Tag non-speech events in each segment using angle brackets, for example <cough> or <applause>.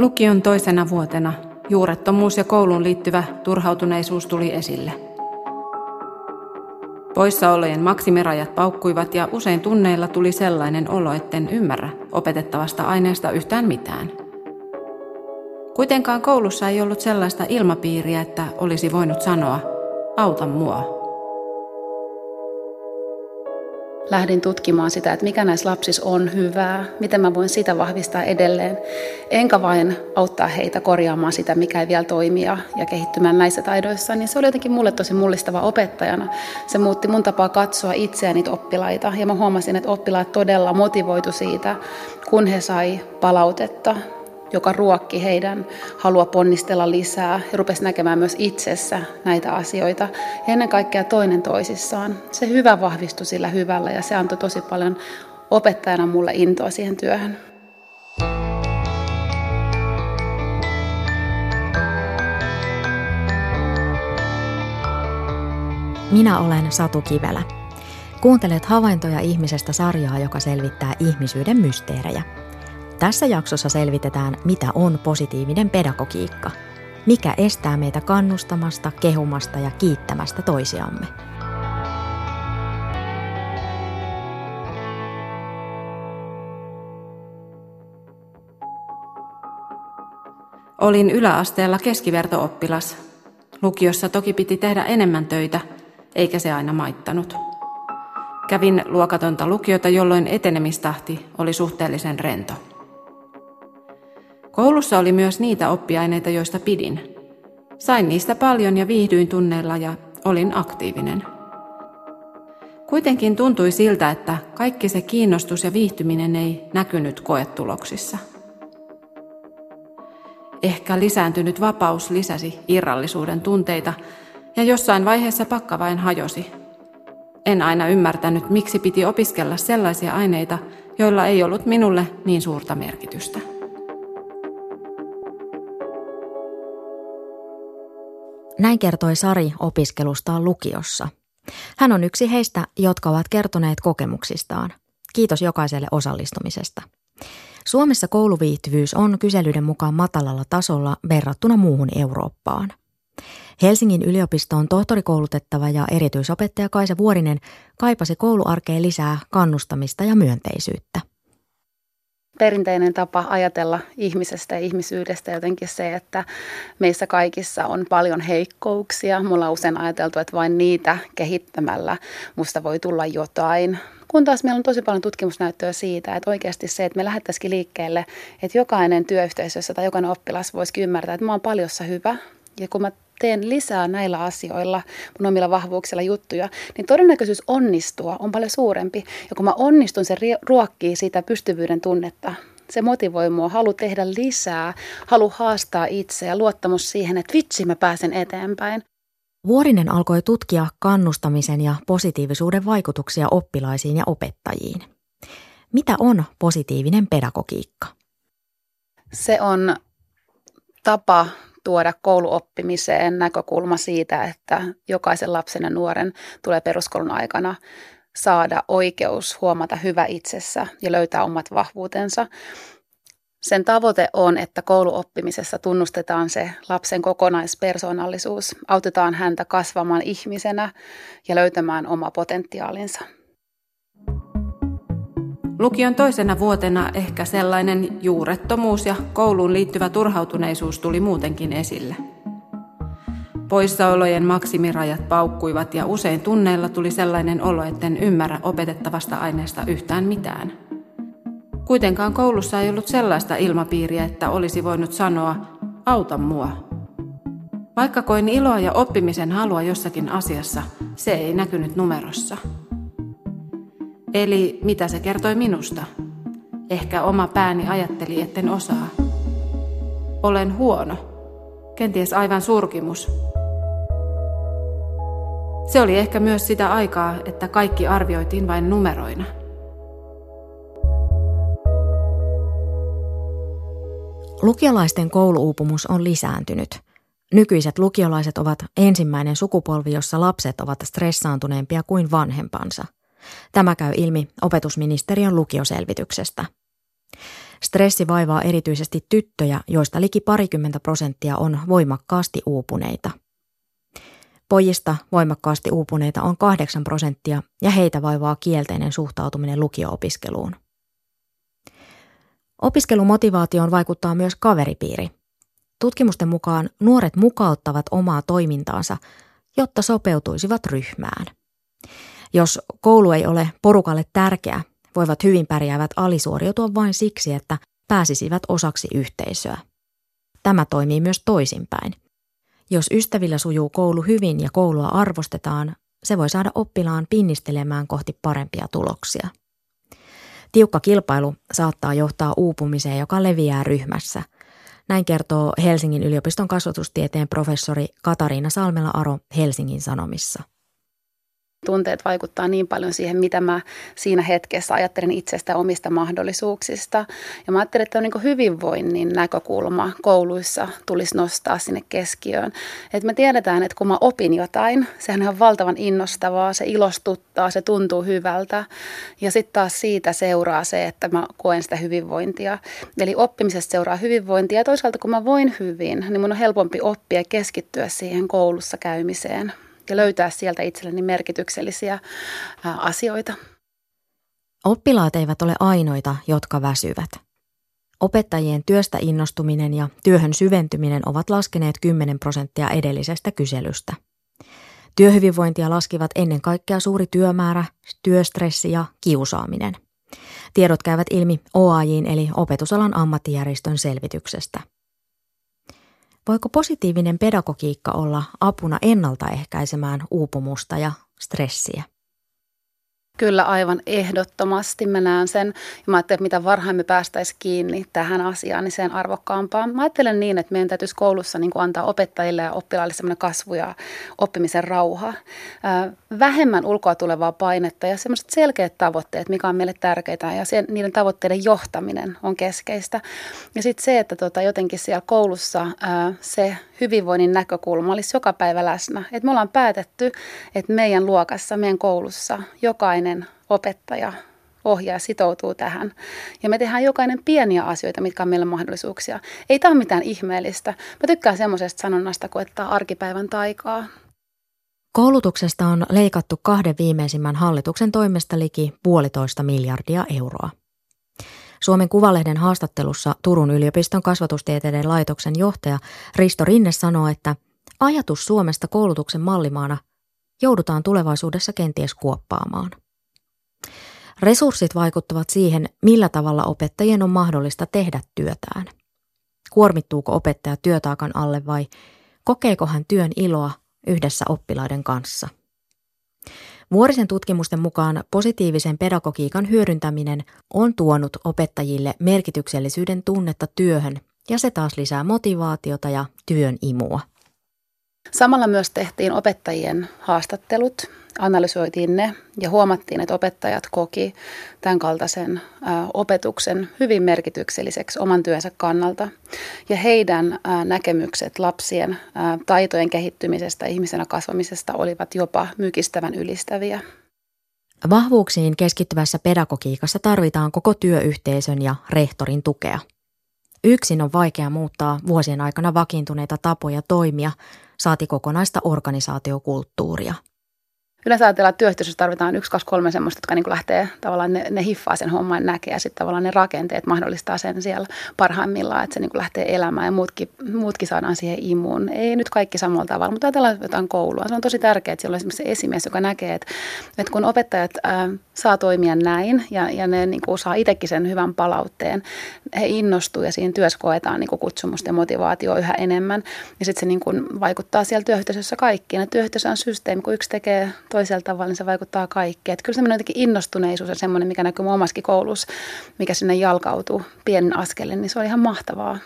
Lukion toisena vuotena juurettomuus ja kouluun liittyvä turhautuneisuus tuli esille. Poissaolojen maksimirajat paukkuivat ja usein tunneilla tuli sellainen olo, etten ymmärrä opetettavasta aineesta yhtään mitään. Kuitenkaan koulussa ei ollut sellaista ilmapiiriä, että olisi voinut sanoa, auta mua. Lähdin tutkimaan sitä, että mikä näissä lapsissa on hyvää, miten mä voin sitä vahvistaa edelleen, enkä vain auttaa heitä korjaamaan sitä, mikä ei vielä toimia ja kehittymään näissä taidoissa, niin se oli jotenkin mulle tosi mullistava opettajana. Se muutti mun tapaa katsoa itseä niitä oppilaita. Ja mä huomasin, että oppilaat todella motivoitu siitä, kun he sai palautetta joka ruokki heidän halua ponnistella lisää ja rupesi näkemään myös itsessä näitä asioita. Ja ennen kaikkea toinen toisissaan. Se hyvä vahvistui sillä hyvällä ja se antoi tosi paljon opettajana mulle intoa siihen työhön. Minä olen Satu Kivelä. Kuuntelet havaintoja ihmisestä sarjaa, joka selvittää ihmisyyden mysteerejä – tässä jaksossa selvitetään, mitä on positiivinen pedagogiikka. Mikä estää meitä kannustamasta, kehumasta ja kiittämästä toisiamme. Olin yläasteella keskivertooppilas. Lukiossa toki piti tehdä enemmän töitä, eikä se aina maittanut. Kävin luokatonta lukiota, jolloin etenemistahti oli suhteellisen rento. Koulussa oli myös niitä oppiaineita, joista pidin. Sain niistä paljon ja viihdyin tunneilla ja olin aktiivinen. Kuitenkin tuntui siltä, että kaikki se kiinnostus ja viihtyminen ei näkynyt koetuloksissa. Ehkä lisääntynyt vapaus lisäsi irrallisuuden tunteita ja jossain vaiheessa pakka vain hajosi. En aina ymmärtänyt, miksi piti opiskella sellaisia aineita, joilla ei ollut minulle niin suurta merkitystä. Näin kertoi Sari opiskelustaan lukiossa. Hän on yksi heistä, jotka ovat kertoneet kokemuksistaan. Kiitos jokaiselle osallistumisesta. Suomessa kouluviihtyvyys on kyselyiden mukaan matalalla tasolla verrattuna muuhun Eurooppaan. Helsingin yliopistoon tohtorikoulutettava ja erityisopettaja Kaisa Vuorinen kaipasi kouluarkeen lisää kannustamista ja myönteisyyttä perinteinen tapa ajatella ihmisestä ja ihmisyydestä jotenkin se, että meissä kaikissa on paljon heikkouksia. Mulla on usein ajateltu, että vain niitä kehittämällä musta voi tulla jotain. Kun taas meillä on tosi paljon tutkimusnäyttöä siitä, että oikeasti se, että me lähdettäisikin liikkeelle, että jokainen työyhteisössä tai jokainen oppilas voisi ymmärtää, että mä oon paljossa hyvä. Ja kun mä teen lisää näillä asioilla, mun omilla vahvuuksilla juttuja, niin todennäköisyys onnistua on paljon suurempi. Ja kun mä onnistun, se ruokkii sitä pystyvyyden tunnetta. Se motivoi mua, halu tehdä lisää, halu haastaa itse ja luottamus siihen, että vitsi mä pääsen eteenpäin. Vuorinen alkoi tutkia kannustamisen ja positiivisuuden vaikutuksia oppilaisiin ja opettajiin. Mitä on positiivinen pedagogiikka? Se on tapa tuoda kouluoppimiseen näkökulma siitä, että jokaisen lapsen ja nuoren tulee peruskoulun aikana saada oikeus huomata hyvä itsessä ja löytää omat vahvuutensa. Sen tavoite on, että kouluoppimisessa tunnustetaan se lapsen kokonaispersoonallisuus, autetaan häntä kasvamaan ihmisenä ja löytämään oma potentiaalinsa. Lukion toisena vuotena ehkä sellainen juurettomuus ja kouluun liittyvä turhautuneisuus tuli muutenkin esille. Poissaolojen maksimirajat paukkuivat ja usein tunneilla tuli sellainen olo, etten ymmärrä opetettavasta aineesta yhtään mitään. Kuitenkaan koulussa ei ollut sellaista ilmapiiriä, että olisi voinut sanoa, auta mua. Vaikka koin iloa ja oppimisen halua jossakin asiassa, se ei näkynyt numerossa. Eli mitä se kertoi minusta? Ehkä oma pääni ajatteli, etten osaa. Olen huono. Kenties aivan surkimus. Se oli ehkä myös sitä aikaa, että kaikki arvioitiin vain numeroina. Lukiolaisten kouluupumus on lisääntynyt. Nykyiset lukiolaiset ovat ensimmäinen sukupolvi, jossa lapset ovat stressaantuneempia kuin vanhempansa – Tämä käy ilmi opetusministeriön lukioselvityksestä. Stressi vaivaa erityisesti tyttöjä, joista liki parikymmentä prosenttia on voimakkaasti uupuneita. Pojista voimakkaasti uupuneita on 8 prosenttia ja heitä vaivaa kielteinen suhtautuminen lukio-opiskeluun. Opiskelumotivaatioon vaikuttaa myös kaveripiiri. Tutkimusten mukaan nuoret mukauttavat omaa toimintaansa, jotta sopeutuisivat ryhmään. Jos koulu ei ole porukalle tärkeä, voivat hyvin pärjäävät alisuoriutua vain siksi, että pääsisivät osaksi yhteisöä. Tämä toimii myös toisinpäin. Jos ystävillä sujuu koulu hyvin ja koulua arvostetaan, se voi saada oppilaan pinnistelemään kohti parempia tuloksia. Tiukka kilpailu saattaa johtaa uupumiseen, joka leviää ryhmässä. Näin kertoo Helsingin yliopiston kasvatustieteen professori Katariina Salmela-Aro Helsingin Sanomissa. Tunteet vaikuttaa niin paljon siihen, mitä mä siinä hetkessä ajattelen itsestä omista mahdollisuuksista. Ja mä ajattelen, että on niin hyvinvoinnin näkökulma kouluissa tulisi nostaa sinne keskiöön. Että me tiedetään, että kun mä opin jotain, sehän on valtavan innostavaa, se ilostuttaa, se tuntuu hyvältä. Ja sitten taas siitä seuraa se, että mä koen sitä hyvinvointia. Eli oppimisesta seuraa hyvinvointia ja toisaalta kun mä voin hyvin, niin mun on helpompi oppia ja keskittyä siihen koulussa käymiseen ja löytää sieltä itselleni merkityksellisiä asioita. Oppilaat eivät ole ainoita, jotka väsyvät. Opettajien työstä innostuminen ja työhön syventyminen ovat laskeneet 10 prosenttia edellisestä kyselystä. Työhyvinvointia laskivat ennen kaikkea suuri työmäärä, työstressi ja kiusaaminen. Tiedot käyvät ilmi OAJin eli opetusalan ammattijärjestön selvityksestä. Voiko positiivinen pedagogiikka olla apuna ennaltaehkäisemään uupumusta ja stressiä? Kyllä aivan ehdottomasti mä näen sen. Ja mä ajattelen, että mitä varhain päästäisiin kiinni tähän asiaan, niin sen arvokkaampaa. Mä ajattelen niin, että meidän täytyisi koulussa niin kuin antaa opettajille ja oppilaille semmoinen kasvu ja oppimisen rauha. Vähemmän ulkoa tulevaa painetta ja semmoiset selkeät tavoitteet, mikä on meille tärkeitä ja sen, niiden tavoitteiden johtaminen on keskeistä. Ja sitten se, että tota, jotenkin siellä koulussa se hyvinvoinnin näkökulma olisi joka päivä läsnä. Et me ollaan päätetty, että meidän luokassa, meidän koulussa jokainen opettaja ohjaa sitoutuu tähän. Ja me tehdään jokainen pieniä asioita, mitkä on meillä mahdollisuuksia. Ei tämä ole mitään ihmeellistä. Mä tykkään semmoisesta sanonnasta kuin, että arkipäivän taikaa. Koulutuksesta on leikattu kahden viimeisimmän hallituksen toimesta liki puolitoista miljardia euroa. Suomen Kuvalehden haastattelussa Turun yliopiston kasvatustieteiden laitoksen johtaja Risto Rinne sanoo, että ajatus Suomesta koulutuksen mallimaana joudutaan tulevaisuudessa kenties kuoppaamaan. Resurssit vaikuttavat siihen, millä tavalla opettajien on mahdollista tehdä työtään. Kuormittuuko opettaja työtaakan alle vai kokeeko hän työn iloa yhdessä oppilaiden kanssa – Vuorisen tutkimusten mukaan positiivisen pedagogiikan hyödyntäminen on tuonut opettajille merkityksellisyyden tunnetta työhön ja se taas lisää motivaatiota ja työn imua. Samalla myös tehtiin opettajien haastattelut, analysoitiin ne ja huomattiin, että opettajat koki tämän kaltaisen opetuksen hyvin merkitykselliseksi oman työnsä kannalta. Ja heidän näkemykset lapsien taitojen kehittymisestä ihmisenä kasvamisesta olivat jopa mykistävän ylistäviä. Vahvuuksiin keskittyvässä pedagogiikassa tarvitaan koko työyhteisön ja rehtorin tukea. Yksin on vaikea muuttaa vuosien aikana vakiintuneita tapoja toimia, saati kokonaista organisaatiokulttuuria – Yleensä ajatellaan, että työyhteisössä tarvitaan yksi, kaksi, kolme semmoista, jotka niin lähtee tavallaan, ne, ne hiffaa sen homman näkee ja sitten tavallaan ne rakenteet mahdollistaa sen siellä parhaimmillaan, että se niin lähtee elämään ja muutkin, muutkin saadaan siihen imuun. Ei nyt kaikki samalla tavalla, mutta ajatellaan jotain koulua. Se on tosi tärkeää, että siellä on esimerkiksi se esimies, joka näkee, että, että kun opettajat ää, saa toimia näin ja, ja ne niin kuin saa itsekin sen hyvän palautteen, he innostuu ja siinä työssä koetaan niin kuin kutsumusta ja motivaatio yhä enemmän. Ja sitten se niin kuin vaikuttaa siellä työyhteisössä kaikkiin. Ja työyhteisö on systeemi, kun yksi tekee toisella tavalla, niin se vaikuttaa kaikkeen. Että kyllä semmoinen jotenkin innostuneisuus on semmoinen, mikä näkyy mun omassakin koulussa, mikä sinne jalkautuu pienin askelin, niin se on ihan mahtavaa.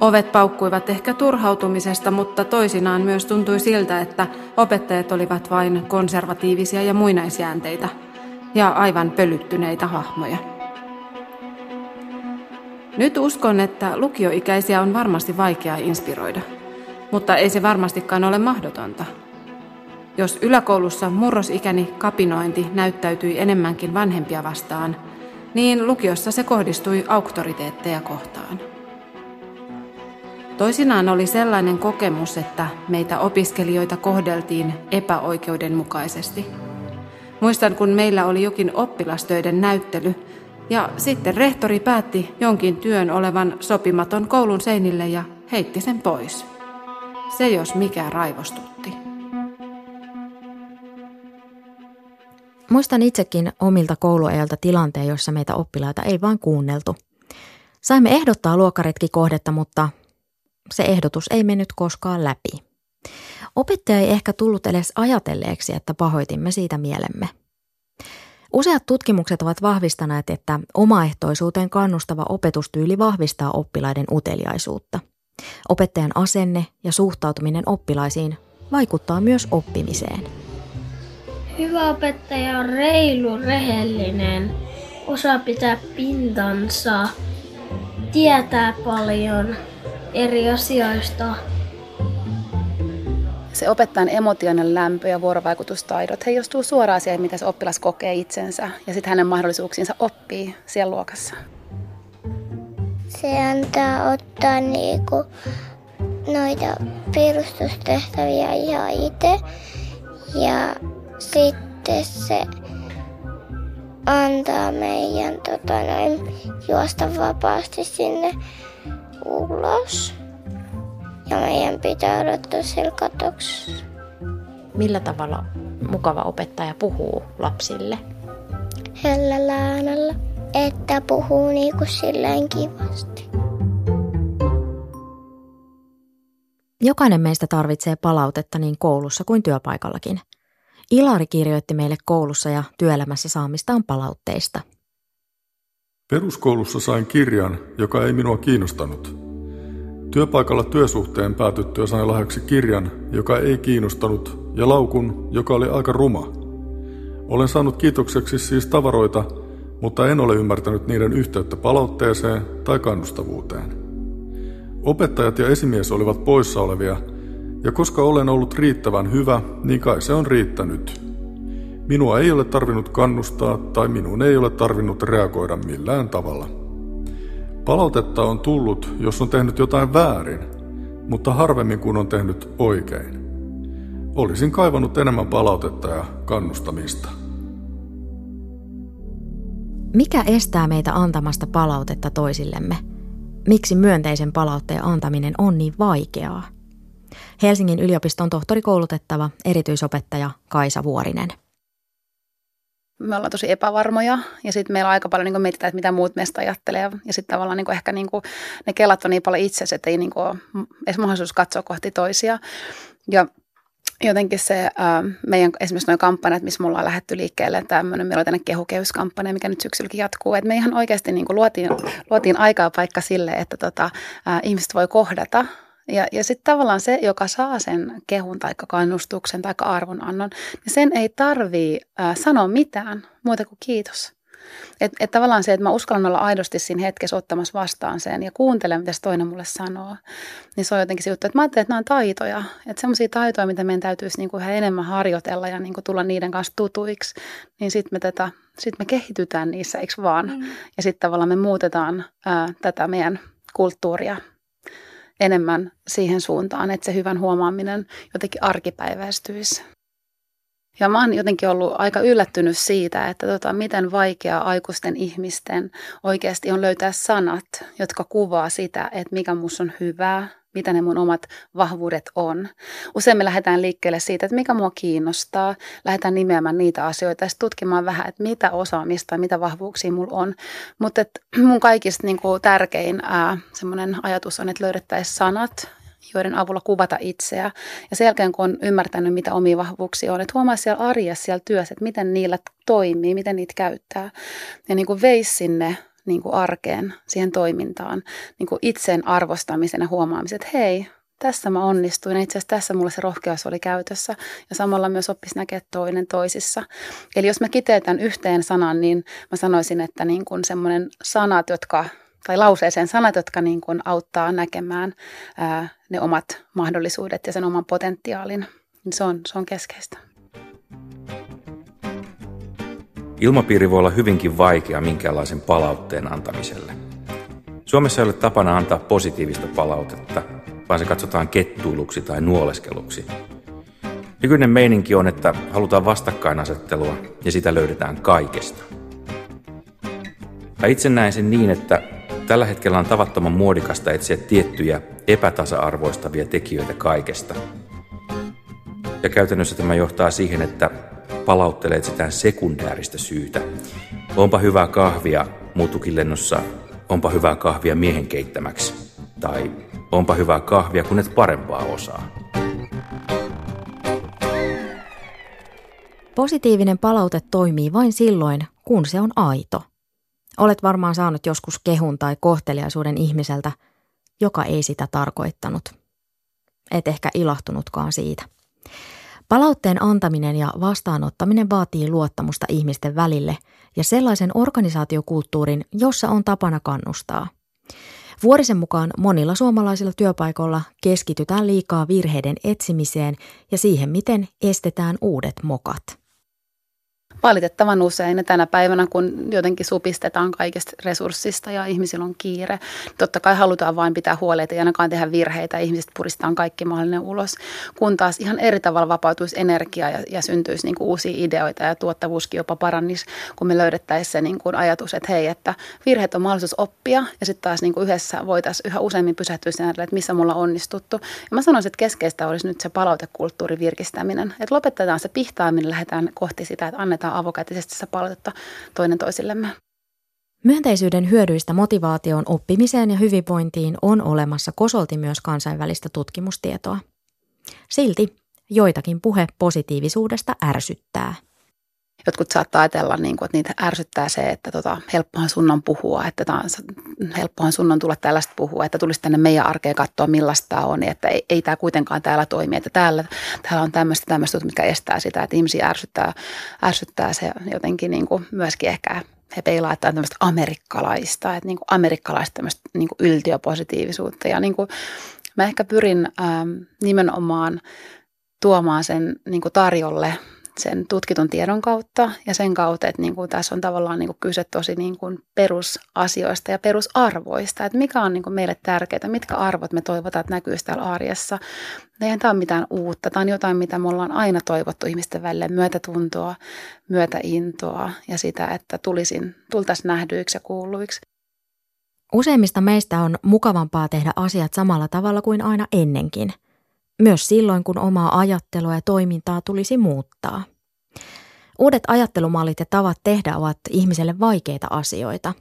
Ovet paukkuivat ehkä turhautumisesta, mutta toisinaan myös tuntui siltä, että opettajat olivat vain konservatiivisia ja muinaisjäänteitä ja aivan pölyttyneitä hahmoja. Nyt uskon, että lukioikäisiä on varmasti vaikea inspiroida – mutta ei se varmastikaan ole mahdotonta. Jos yläkoulussa murrosikäni kapinointi näyttäytyi enemmänkin vanhempia vastaan, niin lukiossa se kohdistui auktoriteetteja kohtaan. Toisinaan oli sellainen kokemus, että meitä opiskelijoita kohdeltiin epäoikeudenmukaisesti. Muistan, kun meillä oli jokin oppilastöiden näyttely, ja sitten rehtori päätti jonkin työn olevan sopimaton koulun seinille ja heitti sen pois. Se jos mikä raivostutti. Muistan itsekin omilta kouluajalta tilanteen, jossa meitä oppilaita ei vain kuunneltu. Saimme ehdottaa luokkaretkikohdetta, mutta se ehdotus ei mennyt koskaan läpi. Opettaja ei ehkä tullut edes ajatelleeksi, että pahoitimme siitä mielemme. Useat tutkimukset ovat vahvistaneet, että omaehtoisuuteen kannustava opetustyyli vahvistaa oppilaiden uteliaisuutta. Opettajan asenne ja suhtautuminen oppilaisiin vaikuttaa myös oppimiseen. Hyvä opettaja on reilu, rehellinen, osaa pitää pintansa, tietää paljon eri asioista. Se opettajan emotionaalinen lämpö ja vuorovaikutustaidot heijastuu suoraan siihen, mitä se oppilas kokee itsensä ja sitten hänen mahdollisuuksiinsa oppii siellä luokassa. Se antaa ottaa niinku noita perustustehtäviä ihan itse ja sitten se antaa meidän tota, noin, juosta vapaasti sinne ulos. Ja meidän pitää odottaa siellä katoksessa. Millä tavalla mukava opettaja puhuu lapsille? Hellällä äänellä, että puhuu niinku silleen kivasti. Jokainen meistä tarvitsee palautetta niin koulussa kuin työpaikallakin. Ilari kirjoitti meille koulussa ja työelämässä saamistaan palautteista. Peruskoulussa sain kirjan, joka ei minua kiinnostanut. Työpaikalla työsuhteen päätyttyä sain lahjaksi kirjan, joka ei kiinnostanut, ja laukun, joka oli aika ruma. Olen saanut kiitokseksi siis tavaroita, mutta en ole ymmärtänyt niiden yhteyttä palautteeseen tai kannustavuuteen. Opettajat ja esimies olivat poissa olevia, ja koska olen ollut riittävän hyvä, niin kai se on riittänyt. Minua ei ole tarvinnut kannustaa tai minun ei ole tarvinnut reagoida millään tavalla. Palautetta on tullut, jos on tehnyt jotain väärin, mutta harvemmin kun on tehnyt oikein. Olisin kaivannut enemmän palautetta ja kannustamista. Mikä estää meitä antamasta palautetta toisillemme? Miksi myönteisen palautteen antaminen on niin vaikeaa? Helsingin yliopiston tohtorikoulutettava erityisopettaja Kaisa Vuorinen me ollaan tosi epävarmoja ja sitten meillä on aika paljon niin mietitään, että mitä muut meistä ajattelee ja sitten tavallaan niin ehkä niin ne kelat on niin paljon itsessä, että ei niin edes mahdollisuus katsoa kohti toisia. Ja jotenkin se ää, meidän esimerkiksi nuo kampanjat, missä me ollaan lähdetty liikkeelle, tämmöinen, meillä on tänne mikä nyt syksylläkin jatkuu, että me ihan oikeasti niin kuin luotiin, luotiin aikaa paikka sille, että tota, ää, ihmiset voi kohdata ja, ja sitten tavallaan se, joka saa sen kehun tai kannustuksen tai arvonannon, niin sen ei tarvii äh, sanoa mitään muuta kuin kiitos. Että et tavallaan se, että mä uskallan olla aidosti siinä hetkessä ottamassa vastaan sen ja kuuntelen, mitä se toinen mulle sanoo, niin se on jotenkin se juttu, että mä ajattelen, että nämä on taitoja. Että semmoisia taitoja, mitä meidän täytyisi niin kuin yhä enemmän harjoitella ja niin kuin tulla niiden kanssa tutuiksi, niin sitten me, tätä, sit me kehitytään niissä, eikö vaan? Mm. Ja sitten tavallaan me muutetaan ää, tätä meidän kulttuuria enemmän siihen suuntaan, että se hyvän huomaaminen jotenkin arkipäiväistyisi. Ja mä oon jotenkin ollut aika yllättynyt siitä, että tota, miten vaikeaa aikuisten ihmisten oikeasti on löytää sanat, jotka kuvaa sitä, että mikä musta on hyvää, mitä ne mun omat vahvuudet on. Usein me lähdetään liikkeelle siitä, että mikä mua kiinnostaa. Lähdetään nimeämään niitä asioita ja tutkimaan vähän, että mitä osaamista ja mitä vahvuuksia mulla on. Mutta mun kaikista niin kuin, tärkein ää, semmoinen ajatus on, että löydettäisiin sanat, joiden avulla kuvata itseä. Ja sen jälkeen, kun on ymmärtänyt, mitä omia vahvuuksia on, että huomaa siellä arjessa, siellä työssä, että miten niillä toimii, miten niitä käyttää. Ja niin kuin veisi sinne niin kuin arkeen, siihen toimintaan, niin kuin itseen arvostamisen ja huomaamisen, että hei, tässä mä onnistuin. Itse asiassa tässä mulle se rohkeus oli käytössä ja samalla myös oppisi näkeä toinen toisissa. Eli jos mä kiteytän yhteen sanan, niin mä sanoisin, että niin kuin semmoinen sanat, jotka tai lauseeseen sanat, jotka niin kuin auttaa näkemään ää, ne omat mahdollisuudet ja sen oman potentiaalin, se on, se on keskeistä. Ilmapiiri voi olla hyvinkin vaikea minkäänlaisen palautteen antamiselle. Suomessa ei ole tapana antaa positiivista palautetta, vaan se katsotaan kettuiluksi tai nuoleskeluksi. Nykyinen meininki on, että halutaan vastakkainasettelua ja sitä löydetään kaikesta. Mä itse näen sen niin, että tällä hetkellä on tavattoman muodikasta etsiä tiettyjä epätasa-arvoistavia tekijöitä kaikesta. Ja käytännössä tämä johtaa siihen, että palauttelee etsitään sekundääristä syytä. Onpa hyvää kahvia muutukin lennossa, onpa hyvää kahvia miehen keittämäksi. Tai onpa hyvää kahvia, kun et parempaa osaa. Positiivinen palaute toimii vain silloin, kun se on aito. Olet varmaan saanut joskus kehun tai kohteliaisuuden ihmiseltä, joka ei sitä tarkoittanut. Et ehkä ilahtunutkaan siitä. Palautteen antaminen ja vastaanottaminen vaatii luottamusta ihmisten välille ja sellaisen organisaatiokulttuurin, jossa on tapana kannustaa. Vuorisen mukaan monilla suomalaisilla työpaikoilla keskitytään liikaa virheiden etsimiseen ja siihen, miten estetään uudet mokat valitettavan usein. Ja tänä päivänä, kun jotenkin supistetaan kaikesta resurssista ja ihmisillä on kiire, totta kai halutaan vain pitää huolta, ei ainakaan tehdä virheitä, ihmiset puristaan kaikki mahdollinen ulos, kun taas ihan eri tavalla vapautuisi energiaa ja, ja syntyisi niin kuin uusia ideoita ja tuottavuuskin jopa parannisi, kun me löydettäisiin se niin kuin ajatus, että hei, että virheet on mahdollisuus oppia ja sitten taas niin kuin yhdessä voitaisiin yhä useammin pysähtyä sen että missä mulla on onnistuttu. Ja mä sanoisin, että keskeistä olisi nyt se palautekulttuurin virkistäminen, että lopetetaan se pihtaaminen, lähdetään kohti sitä, että annetaan avokätisesti sitä palautetta toinen toisillemme. Myönteisyyden hyödyistä motivaatioon, oppimiseen ja hyvinvointiin on olemassa kosolti myös kansainvälistä tutkimustietoa. Silti joitakin puhe positiivisuudesta ärsyttää. Jotkut saattaa ajatella, niin kuin, että niitä ärsyttää se, että tota, helppohan sun on puhua, että taas, helppohan sun on tulla tällaista puhua, että tulisi tänne meidän arkeen katsoa, millaista on, että ei, ei tämä kuitenkaan täällä toimi, että täällä, täällä on tämmöistä, tämmöistä, mikä estää sitä, että ihmisiä ärsyttää, ärsyttää se jotenkin niin kuin myöskin ehkä he peilaa, että on tämmöistä amerikkalaista, että niin kuin amerikkalaista tämmöistä niin kuin yltiöpositiivisuutta. Ja niin kuin mä ehkä pyrin ähm, nimenomaan tuomaan sen niin kuin tarjolle sen tutkitun tiedon kautta ja sen kautta, että niin kuin tässä on tavallaan niin kuin kyse tosi niin kuin perusasioista ja perusarvoista, että mikä on niin kuin meille tärkeää, mitkä arvot me toivotaan, että näkyy täällä arjessa. Eihän tämä ole mitään uutta, tämä on jotain, mitä me ollaan aina toivottu ihmisten välille, myötätuntoa, myötäintoa ja sitä, että tulisin, tultaisiin nähdyiksi ja kuulluiksi. Useimmista meistä on mukavampaa tehdä asiat samalla tavalla kuin aina ennenkin – myös silloin, kun omaa ajattelua ja toimintaa tulisi muuttaa. Uudet ajattelumallit ja tavat tehdä ovat ihmiselle vaikeita asioita.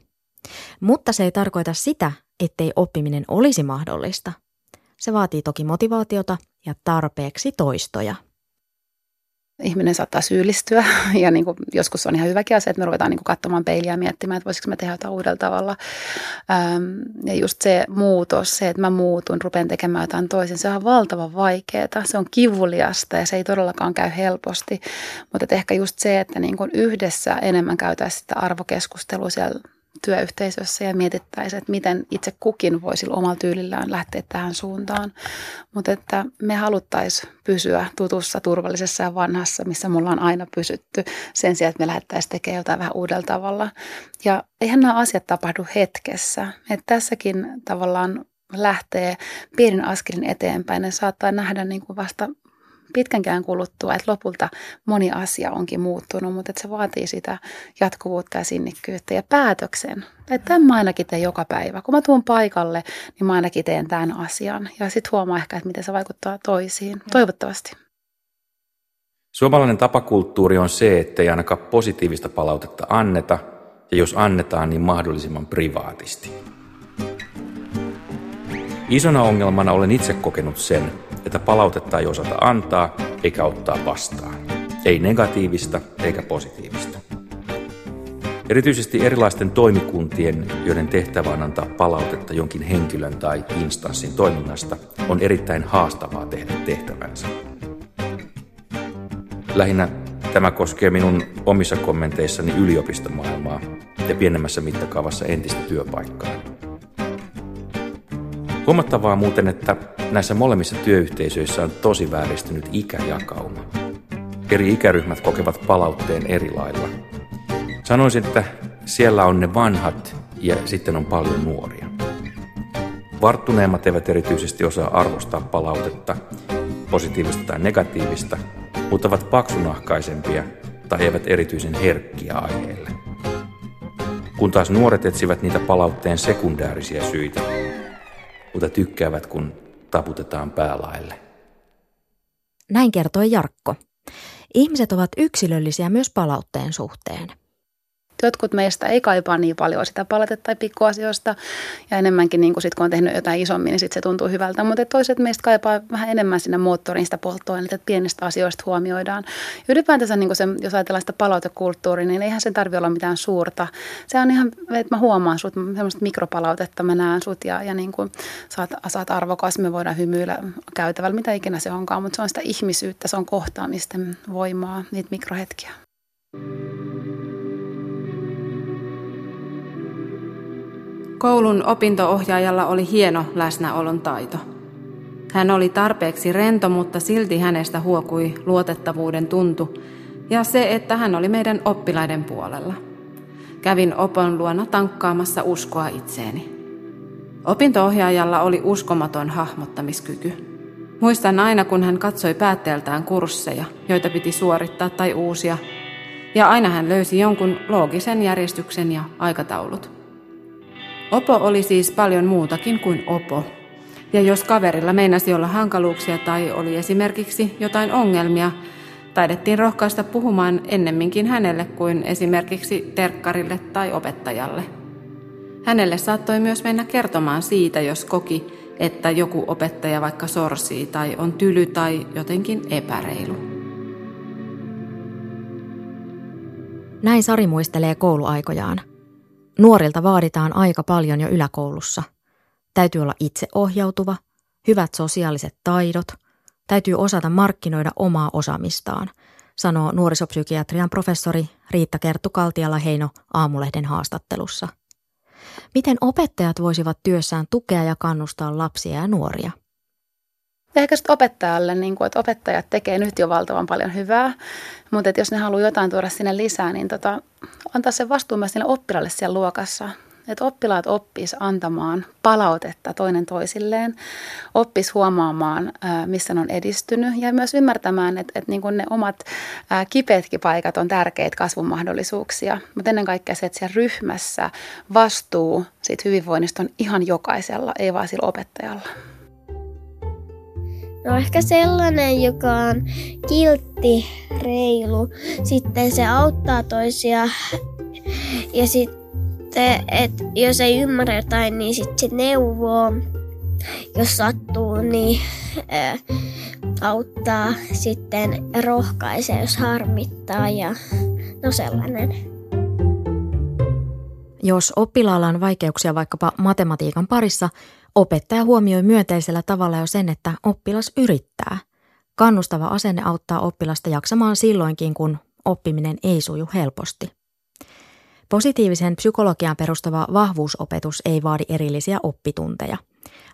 Mutta se ei tarkoita sitä, ettei oppiminen olisi mahdollista. Se vaatii toki motivaatiota ja tarpeeksi toistoja ihminen saattaa syyllistyä <laughs> ja niin kuin joskus on ihan hyväkin asia, että me ruvetaan niin kuin katsomaan peiliä ja miettimään, että voisiko me tehdä jotain uudella tavalla. Ähm, ja just se muutos, se, että mä muutun, rupean tekemään jotain toisin, se on valtavan vaikeaa, se on kivuliasta ja se ei todellakaan käy helposti. Mutta ehkä just se, että niin kuin yhdessä enemmän käytäisiin sitä arvokeskustelua siellä työyhteisössä ja mietittäisiin, että miten itse kukin voisi omalla tyylillään lähteä tähän suuntaan. Mutta että me haluttaisiin pysyä tutussa, turvallisessa ja vanhassa, missä mulla on aina pysytty, sen sijaan, että me lähdettäisiin tekemään jotain vähän uudella tavalla. Ja eihän nämä asiat tapahdu hetkessä. Että tässäkin tavallaan lähtee pienin askelin eteenpäin ja saattaa nähdä niin kuin vasta pitkänkään kuluttua, että lopulta moni asia onkin muuttunut, mutta että se vaatii sitä jatkuvuutta ja sinnikkyyttä ja päätöksen. Että tämän mä ainakin teen joka päivä. Kun mä tuun paikalle, niin mä ainakin teen tämän asian. Ja sitten huomaa ehkä, että miten se vaikuttaa toisiin. Toivottavasti. Suomalainen tapakulttuuri on se, että ei ainakaan positiivista palautetta anneta, ja jos annetaan, niin mahdollisimman privaatisti. Isona ongelmana olen itse kokenut sen, että palautetta ei osata antaa eikä ottaa vastaan. Ei negatiivista eikä positiivista. Erityisesti erilaisten toimikuntien, joiden tehtävä on antaa palautetta jonkin henkilön tai instanssin toiminnasta, on erittäin haastavaa tehdä tehtävänsä. Lähinnä tämä koskee minun omissa kommenteissani yliopistomaailmaa ja pienemmässä mittakaavassa entistä työpaikkaa. Huomattavaa muuten, että näissä molemmissa työyhteisöissä on tosi vääristynyt ikäjakauma. Eri ikäryhmät kokevat palautteen eri lailla. Sanoisin, että siellä on ne vanhat ja sitten on paljon nuoria. Varttuneemmat eivät erityisesti osaa arvostaa palautetta, positiivista tai negatiivista, mutta ovat paksunahkaisempia tai eivät erityisen herkkiä aiheelle. Kun taas nuoret etsivät niitä palautteen sekundäärisiä syitä, mutta tykkäävät kun taputetaan päälaille. Näin kertoi Jarkko. Ihmiset ovat yksilöllisiä myös palautteen suhteen. Jotkut meistä ei kaipaa niin paljon sitä palautetta tai pikkuasioista ja enemmänkin niin kuin sit, kun on tehnyt jotain isommin, niin sit se tuntuu hyvältä. Mutta toiset meistä kaipaa vähän enemmän sinne moottoriin sitä polttoainetta, että pienistä asioista huomioidaan. Ylipäätänsä niin se, jos ajatellaan sitä palautekulttuuria, niin eihän sen tarvitse olla mitään suurta. Se on ihan, että mä huomaan sut, semmoista mikropalautetta, mä näen sut ja, ja niin kuin saat, saat arvokas, me voidaan hymyillä käytävällä, mitä ikinä se onkaan, mutta se on sitä ihmisyyttä, se on kohtaamisten voimaa, niitä mikrohetkiä. Koulun opintoohjaajalla oli hieno läsnäolon taito. Hän oli tarpeeksi rento, mutta silti hänestä huokui luotettavuuden tuntu ja se, että hän oli meidän oppilaiden puolella. Kävin opon luona tankkaamassa uskoa itseeni. Opintoohjaajalla oli uskomaton hahmottamiskyky. Muistan aina, kun hän katsoi päätteeltään kursseja, joita piti suorittaa tai uusia, ja aina hän löysi jonkun loogisen järjestyksen ja aikataulut. Opo oli siis paljon muutakin kuin opo. Ja jos kaverilla meinasi olla hankaluuksia tai oli esimerkiksi jotain ongelmia, taidettiin rohkaista puhumaan ennemminkin hänelle kuin esimerkiksi terkkarille tai opettajalle. Hänelle saattoi myös mennä kertomaan siitä, jos koki, että joku opettaja vaikka sorsii tai on tyly tai jotenkin epäreilu. Näin Sari muistelee kouluaikojaan – Nuorilta vaaditaan aika paljon jo yläkoulussa. Täytyy olla itseohjautuva, hyvät sosiaaliset taidot, täytyy osata markkinoida omaa osaamistaan, sanoo nuorisopsykiatrian professori Riitta Kerttu Kaltiala-Heino Aamulehden haastattelussa. Miten opettajat voisivat työssään tukea ja kannustaa lapsia ja nuoria? Ehkä sitten opettajalle, niin kuin, että opettajat tekee nyt jo valtavan paljon hyvää, mutta että jos ne haluaa jotain tuoda sinne lisää, niin tota, antaa se vastuu myös sinne oppilaille siellä luokassa. Että oppilaat oppis antamaan palautetta toinen toisilleen, oppis huomaamaan, missä ne on edistynyt ja myös ymmärtämään, että, että niin kuin ne omat kipeätkin paikat on tärkeitä kasvun mahdollisuuksia. Mutta ennen kaikkea se, että siellä ryhmässä vastuu siitä hyvinvoinnista on ihan jokaisella, ei vaan sillä opettajalla. No ehkä sellainen, joka on kiltti, reilu. Sitten se auttaa toisia ja sitten, että jos ei ymmärrä jotain, niin sitten se neuvoo. Jos sattuu, niin auttaa sitten rohkaisee, jos harmittaa ja no sellainen. Jos oppilaalla on vaikeuksia vaikkapa matematiikan parissa, Opettaja huomioi myönteisellä tavalla jo sen, että oppilas yrittää. Kannustava asenne auttaa oppilasta jaksamaan silloinkin, kun oppiminen ei suju helposti. Positiivisen psykologian perustuva vahvuusopetus ei vaadi erillisiä oppitunteja,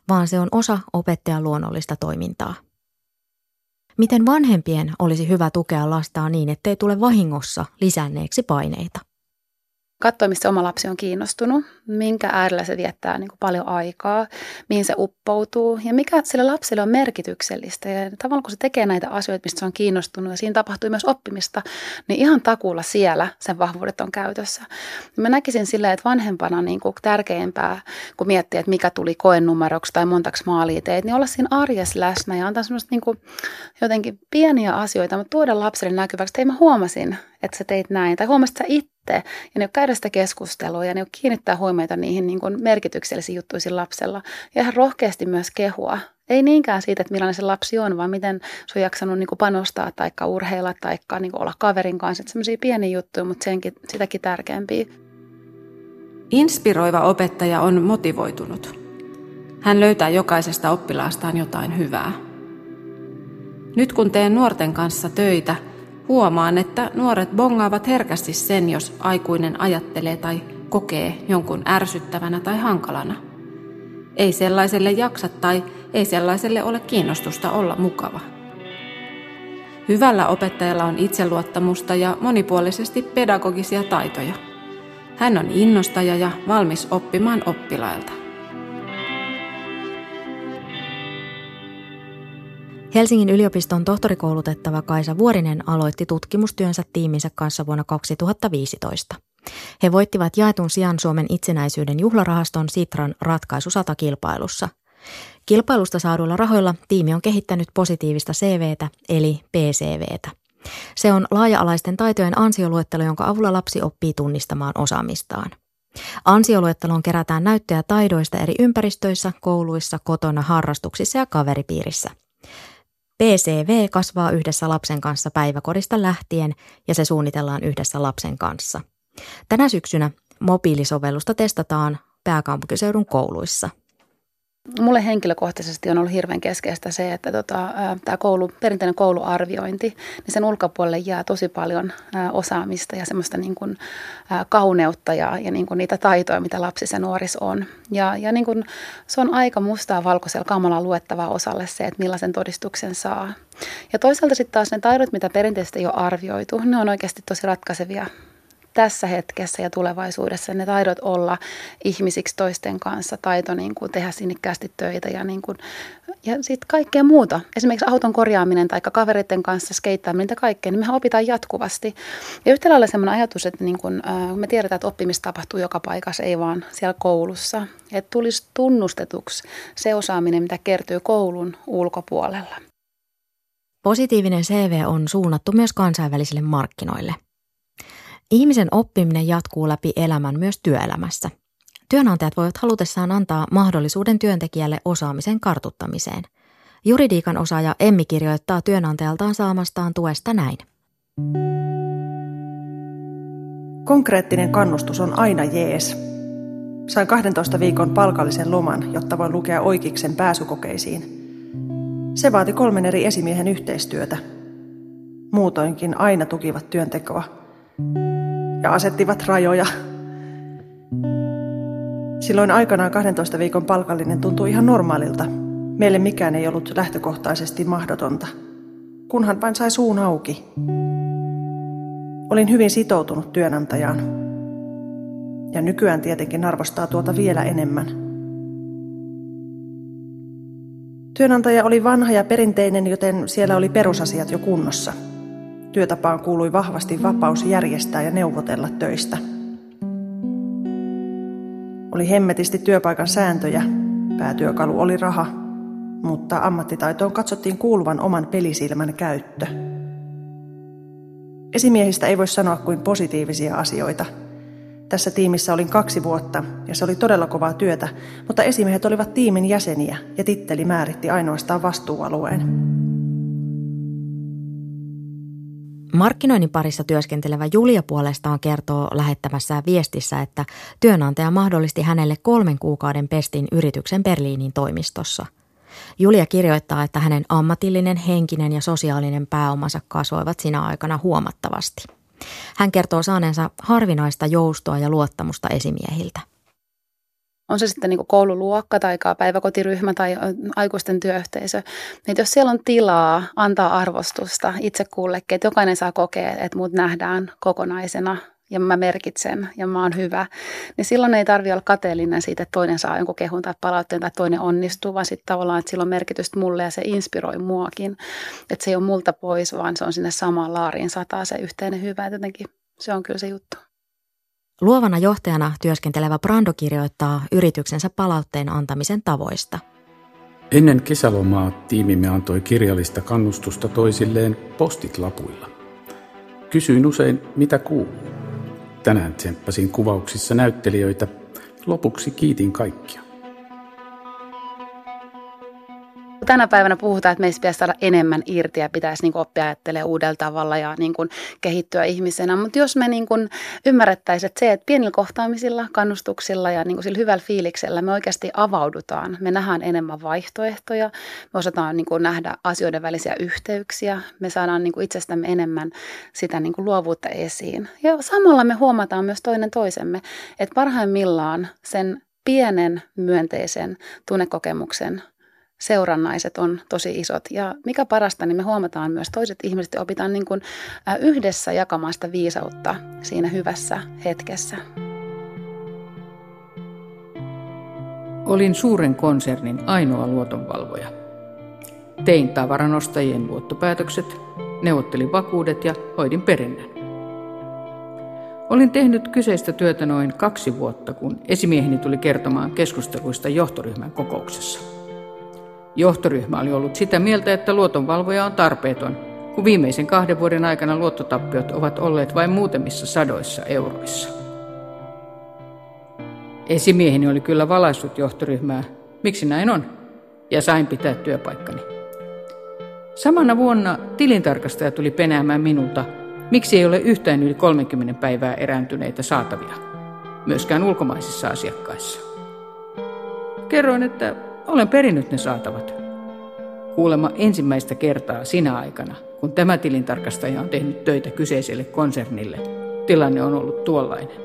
vaan se on osa opettajan luonnollista toimintaa. Miten vanhempien olisi hyvä tukea lastaa niin, ettei tule vahingossa lisänneeksi paineita? Katsoa, mistä oma lapsi on kiinnostunut, minkä äärellä se viettää niin kuin paljon aikaa, mihin se uppoutuu ja mikä sille lapselle on merkityksellistä. Ja tavallaan kun se tekee näitä asioita, mistä se on kiinnostunut ja siinä tapahtuu myös oppimista, niin ihan takuulla siellä sen vahvuudet on käytössä. Ja mä näkisin silleen, että vanhempana niin kuin tärkeämpää, kun miettii, että mikä tuli koenumeroksi tai montaksi maalia teet, niin olla siinä arjessa läsnä ja antaa semmoista niin kuin jotenkin pieniä asioita, mutta tuoda lapselle näkyväksi, että ei mä huomasin, että sä teit näin, tai huomasit sä itse, ja ne käydä sitä keskustelua, ja ne kiinnittää huomiota niihin niin kuin merkityksellisiin juttuihin lapsella, ja ihan rohkeasti myös kehua. Ei niinkään siitä, että millainen se lapsi on, vaan miten se on jaksanut niin kuin panostaa, tai urheilla, tai niin olla kaverin kanssa. Sellaisia pieniä juttuja, mutta senkin, sitäkin tärkeämpiä. Inspiroiva opettaja on motivoitunut. Hän löytää jokaisesta oppilaastaan jotain hyvää. Nyt kun teen nuorten kanssa töitä – Huomaan, että nuoret bongaavat herkästi sen, jos aikuinen ajattelee tai kokee jonkun ärsyttävänä tai hankalana. Ei sellaiselle jaksa tai ei sellaiselle ole kiinnostusta olla mukava. Hyvällä opettajalla on itseluottamusta ja monipuolisesti pedagogisia taitoja. Hän on innostaja ja valmis oppimaan oppilailta. Helsingin yliopiston tohtorikoulutettava Kaisa Vuorinen aloitti tutkimustyönsä tiiminsä kanssa vuonna 2015. He voittivat jaetun sijaan Suomen itsenäisyyden juhlarahaston Sitran ratkaisu 100 kilpailussa. Kilpailusta saaduilla rahoilla tiimi on kehittänyt positiivista CVtä eli PCVtä. Se on laaja-alaisten taitojen ansioluettelo, jonka avulla lapsi oppii tunnistamaan osaamistaan. Ansioluetteloon kerätään näyttöjä taidoista eri ympäristöissä, kouluissa, kotona, harrastuksissa ja kaveripiirissä. PCV kasvaa yhdessä lapsen kanssa päiväkodista lähtien ja se suunnitellaan yhdessä lapsen kanssa. Tänä syksynä mobiilisovellusta testataan pääkaupunkiseudun kouluissa – Mulle henkilökohtaisesti on ollut hirveän keskeistä se, että tota, tämä koulu, perinteinen kouluarviointi, niin sen ulkopuolelle jää tosi paljon ää, osaamista ja semmoista niin kuin, ää, kauneutta ja, ja niin niitä taitoja, mitä lapsissa ja nuorissa on. Ja, ja niin kuin, se on aika mustaa valkoisella kamalaa luettavaa osalle se, että millaisen todistuksen saa. Ja toisaalta sitten taas ne taidot, mitä perinteisesti ei ole arvioitu, ne on oikeasti tosi ratkaisevia tässä hetkessä ja tulevaisuudessa ne taidot olla ihmisiksi toisten kanssa, taito niin kuin tehdä sinnikkäästi töitä ja, niin kuin, ja sitten kaikkea muuta. Esimerkiksi auton korjaaminen tai kavereiden kanssa skeittaaminen ja kaikkea, niin mehän opitaan jatkuvasti. Ja yhtä lailla sellainen ajatus, että niin kuin, äh, me tiedetään, että oppimista tapahtuu joka paikassa, ei vaan siellä koulussa. Että tulisi tunnustetuksi se osaaminen, mitä kertyy koulun ulkopuolella. Positiivinen CV on suunnattu myös kansainvälisille markkinoille – Ihmisen oppiminen jatkuu läpi elämän myös työelämässä. Työnantajat voivat halutessaan antaa mahdollisuuden työntekijälle osaamisen kartuttamiseen. Juridiikan osaaja Emmi kirjoittaa työnantajaltaan saamastaan tuesta näin. Konkreettinen kannustus on aina jees. Sain 12 viikon palkallisen loman, jotta voin lukea oikeiksen pääsykokeisiin. Se vaati kolmen eri esimiehen yhteistyötä. Muutoinkin aina tukivat työntekoa ja asettivat rajoja. Silloin aikanaan 12 viikon palkallinen tuntui ihan normaalilta. Meille mikään ei ollut lähtökohtaisesti mahdotonta, kunhan vain sai suun auki. Olin hyvin sitoutunut työnantajaan. Ja nykyään tietenkin arvostaa tuota vielä enemmän. Työnantaja oli vanha ja perinteinen, joten siellä oli perusasiat jo kunnossa – Työtapaan kuului vahvasti vapaus järjestää ja neuvotella töistä. Oli hemmetisti työpaikan sääntöjä, päätyökalu oli raha, mutta ammattitaitoon katsottiin kuuluvan oman pelisilmän käyttö. Esimiehistä ei voi sanoa kuin positiivisia asioita. Tässä tiimissä olin kaksi vuotta ja se oli todella kovaa työtä, mutta esimiehet olivat tiimin jäseniä ja titteli määritti ainoastaan vastuualueen. Markkinoinnin parissa työskentelevä Julia puolestaan kertoo lähettämässään viestissä, että työnantaja mahdollisti hänelle kolmen kuukauden pestin yrityksen Berliinin toimistossa. Julia kirjoittaa, että hänen ammatillinen, henkinen ja sosiaalinen pääomansa kasvoivat sinä aikana huomattavasti. Hän kertoo saaneensa harvinaista joustoa ja luottamusta esimiehiltä on se sitten niin koululuokka tai päiväkotiryhmä tai aikuisten työyhteisö, niin jos siellä on tilaa antaa arvostusta itse kullekin, että jokainen saa kokea, että muut nähdään kokonaisena ja mä merkitsen ja mä oon hyvä, niin silloin ei tarvi olla kateellinen siitä, että toinen saa jonkun kehun tai palautteen tai toinen onnistuu, vaan sitten tavallaan, että sillä on merkitystä mulle ja se inspiroi muakin. Että se ei ole multa pois, vaan se on sinne samaan laariin sataa se yhteinen hyvä. Että jotenkin se on kyllä se juttu. Luovana johtajana työskentelevä Brando kirjoittaa yrityksensä palautteen antamisen tavoista. Ennen kesälomaa tiimimme antoi kirjallista kannustusta toisilleen postit-lapuilla. Kysyin usein, mitä kuuluu. Tänään tsemppasin kuvauksissa näyttelijöitä. Lopuksi kiitin kaikkia. Tänä päivänä puhutaan, että meistä pitäisi saada enemmän irti ja pitäisi niin oppia ajattelemaan uudella tavalla ja niin kuin kehittyä ihmisenä. Mutta jos me niin kuin ymmärrettäisiin, että se, että pienillä kohtaamisilla, kannustuksilla ja niin kuin sillä hyvällä fiiliksellä me oikeasti avaudutaan. Me nähdään enemmän vaihtoehtoja, me osataan niin kuin nähdä asioiden välisiä yhteyksiä, me saadaan niin kuin itsestämme enemmän sitä niin kuin luovuutta esiin. Ja samalla me huomataan myös toinen toisemme, että parhaimmillaan sen pienen myönteisen tunnekokemuksen seurannaiset on tosi isot. Ja mikä parasta, niin me huomataan myös toiset ihmiset ja opitaan niin kuin yhdessä jakamaan sitä viisautta siinä hyvässä hetkessä. Olin suuren konsernin ainoa luotonvalvoja. Tein tavaranostajien luottopäätökset, neuvottelin vakuudet ja hoidin perinnän. Olin tehnyt kyseistä työtä noin kaksi vuotta, kun esimieheni tuli kertomaan keskusteluista johtoryhmän kokouksessa. Johtoryhmä oli ollut sitä mieltä, että luotonvalvoja on tarpeeton, kun viimeisen kahden vuoden aikana luottotappiot ovat olleet vain muutamissa sadoissa euroissa. Esimieheni oli kyllä valaissut johtoryhmää, miksi näin on, ja sain pitää työpaikkani. Samana vuonna tilintarkastaja tuli penäämään minulta, miksi ei ole yhtään yli 30 päivää erääntyneitä saatavia, myöskään ulkomaisissa asiakkaissa. Kerroin, että olen perinnyt ne saatavat. Kuulemma ensimmäistä kertaa sinä aikana, kun tämä tilintarkastaja on tehnyt töitä kyseiselle konsernille, tilanne on ollut tuollainen.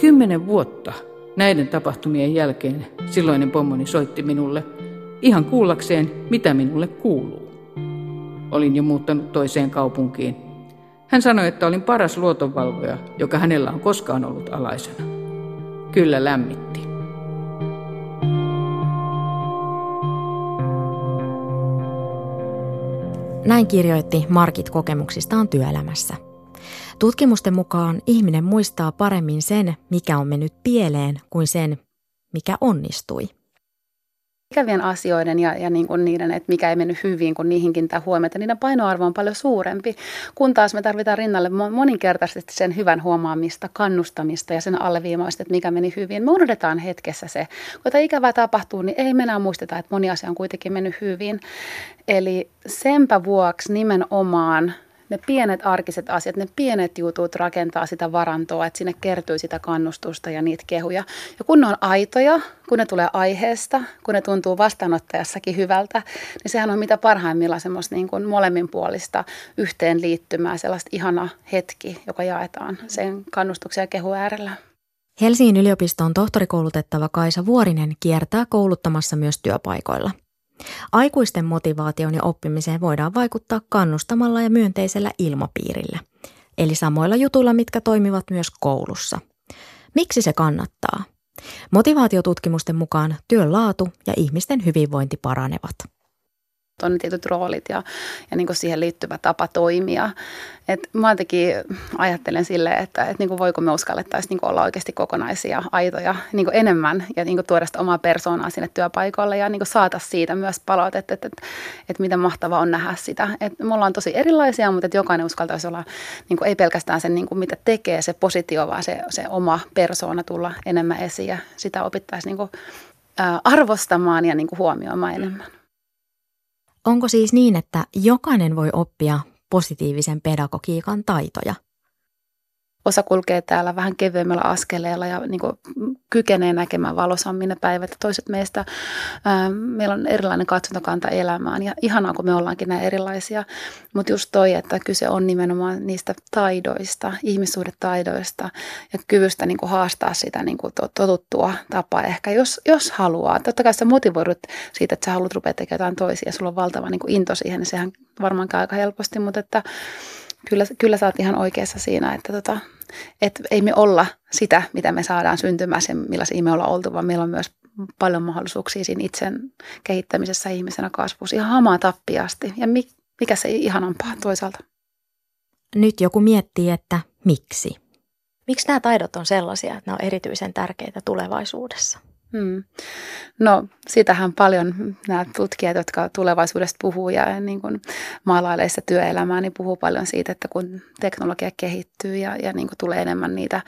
Kymmenen vuotta näiden tapahtumien jälkeen silloinen pommoni soitti minulle – ihan kuullakseen, mitä minulle kuuluu. Olin jo muuttanut toiseen kaupunkiin. Hän sanoi, että olin paras luotonvalvoja, joka hänellä on koskaan ollut alaisena. Kyllä lämmitti. Näin kirjoitti Markit kokemuksistaan työelämässä. Tutkimusten mukaan ihminen muistaa paremmin sen, mikä on mennyt pieleen, kuin sen, mikä onnistui ikävien asioiden ja, ja niin kuin niiden, että mikä ei mennyt hyvin, kun niihin kiinnittää huomiota, niiden painoarvo on paljon suurempi, kun taas me tarvitaan rinnalle moninkertaisesti sen hyvän huomaamista, kannustamista ja sen alleviimaista, että mikä meni hyvin. Me unohdetaan hetkessä se. Kun tätä ikävää tapahtuu, niin ei me enää muisteta, että moni asia on kuitenkin mennyt hyvin. Eli senpä vuoksi nimenomaan ne pienet arkiset asiat, ne pienet jutut rakentaa sitä varantoa, että sinne kertyy sitä kannustusta ja niitä kehuja. Ja kun ne on aitoja, kun ne tulee aiheesta, kun ne tuntuu vastaanottajassakin hyvältä, niin sehän on mitä parhaimmillaan semmoista niin kuin molemminpuolista yhteenliittymää, sellaista ihana hetki, joka jaetaan sen kannustuksen ja kehu äärellä. Helsingin yliopiston tohtorikoulutettava Kaisa Vuorinen kiertää kouluttamassa myös työpaikoilla – Aikuisten motivaation ja oppimiseen voidaan vaikuttaa kannustamalla ja myönteisellä ilmapiirillä, eli samoilla jutuilla, mitkä toimivat myös koulussa. Miksi se kannattaa? Motivaatiotutkimusten mukaan työn laatu ja ihmisten hyvinvointi paranevat on tietyt roolit ja, ja niin siihen liittyvä tapa toimia. Et mä jotenkin ajattelen silleen, että, että niin voiko me uskallettaisiin niin olla oikeasti kokonaisia, aitoja niin enemmän ja niin tuoda sitä omaa persoonaa sinne työpaikalle ja niin saata siitä myös palautetta, että, että, että miten mahtavaa on nähdä sitä. Et me ollaan tosi erilaisia, mutta että jokainen uskaltaisi olla niin ei pelkästään sen, niin mitä tekee se positio, vaan se, se oma persoona tulla enemmän esiin ja sitä opittaisiin niin arvostamaan ja niin huomioimaan enemmän. Onko siis niin, että jokainen voi oppia positiivisen pedagogiikan taitoja – Osa kulkee täällä vähän kevyemmällä askeleella ja niin kuin kykenee näkemään valosammin ne päivät. Toiset meistä, ää, meillä on erilainen katsontakanta elämään ja ihanaa, kun me ollaankin näin erilaisia. Mutta just toi, että kyse on nimenomaan niistä taidoista, ihmissuhdetaidoista ja kyvystä niin kuin haastaa sitä niin kuin totuttua tapaa ehkä, jos, jos haluaa. Totta kai sä motivoidut siitä, että sä haluat rupea tekemään jotain toisia ja sulla on valtava niin kuin into siihen, niin sehän varmaan käy aika helposti, mutta että kyllä, kyllä sä oot ihan oikeassa siinä, että tota, et ei me olla sitä, mitä me saadaan syntymään, sen millaisia me ollaan oltu, vaan meillä on myös paljon mahdollisuuksia siinä itsen kehittämisessä ihmisenä kasvussa ihan hamaa tappiasti. Ja mikä se ihanampaa toisaalta? Nyt joku miettii, että miksi? Miksi nämä taidot on sellaisia, että ne on erityisen tärkeitä tulevaisuudessa? Hmm. No, sitähän paljon nämä tutkijat, jotka tulevaisuudesta puhuu ja niin kuin maalailee sitä työelämää, niin puhuu paljon siitä, että kun teknologia kehittyy ja, ja niin kuin tulee enemmän niitä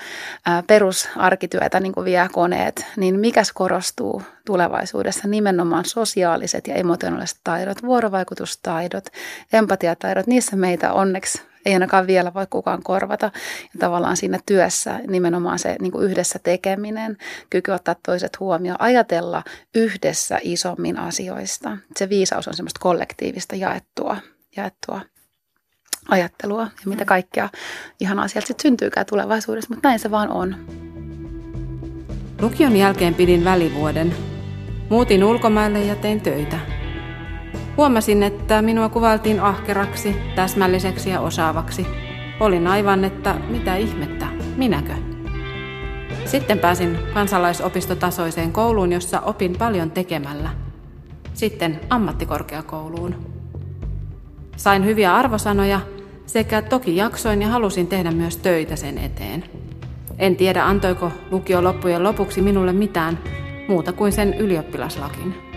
ää, perusarkityötä, niin kuin vie koneet, niin mikäs korostuu tulevaisuudessa? Nimenomaan sosiaaliset ja emotionaaliset taidot, vuorovaikutustaidot, empatiataidot, niissä meitä onneksi ei ainakaan vielä voi kukaan korvata. Ja tavallaan siinä työssä nimenomaan se niin kuin yhdessä tekeminen, kyky ottaa toiset huomioon, ajatella yhdessä isommin asioista. Se viisaus on semmoista kollektiivista jaettua, jaettua ajattelua ja mitä kaikkea ihan sieltä sitten syntyykään tulevaisuudessa, mutta näin se vaan on. Lukion jälkeen pidin välivuoden. Muutin ulkomaille ja tein töitä. Huomasin, että minua kuvailtiin ahkeraksi, täsmälliseksi ja osaavaksi. Olin aivan, että mitä ihmettä, minäkö? Sitten pääsin kansalaisopistotasoiseen kouluun, jossa opin paljon tekemällä. Sitten ammattikorkeakouluun. Sain hyviä arvosanoja sekä toki jaksoin ja halusin tehdä myös töitä sen eteen. En tiedä, antoiko lukio loppujen lopuksi minulle mitään muuta kuin sen ylioppilaslakin.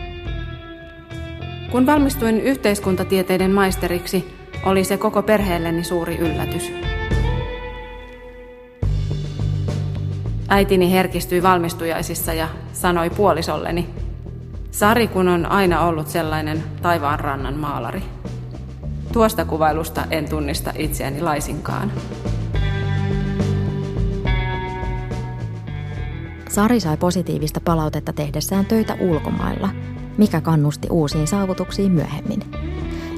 Kun valmistuin yhteiskuntatieteiden maisteriksi, oli se koko perheelleni suuri yllätys. Äitini herkistyi valmistujaisissa ja sanoi puolisolleni, Sari kun on aina ollut sellainen taivaanrannan maalari. Tuosta kuvailusta en tunnista itseäni laisinkaan. Sari sai positiivista palautetta tehdessään töitä ulkomailla, mikä kannusti uusiin saavutuksiin myöhemmin.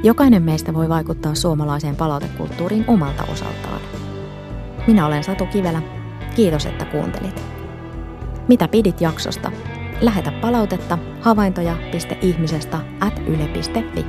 Jokainen meistä voi vaikuttaa suomalaiseen palautekulttuuriin omalta osaltaan. Minä olen Satu Kivelä. Kiitos, että kuuntelit. Mitä pidit jaksosta? Lähetä palautetta havaintoja.ihmisestä at yle.fi.